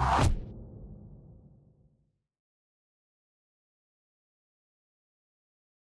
Bye.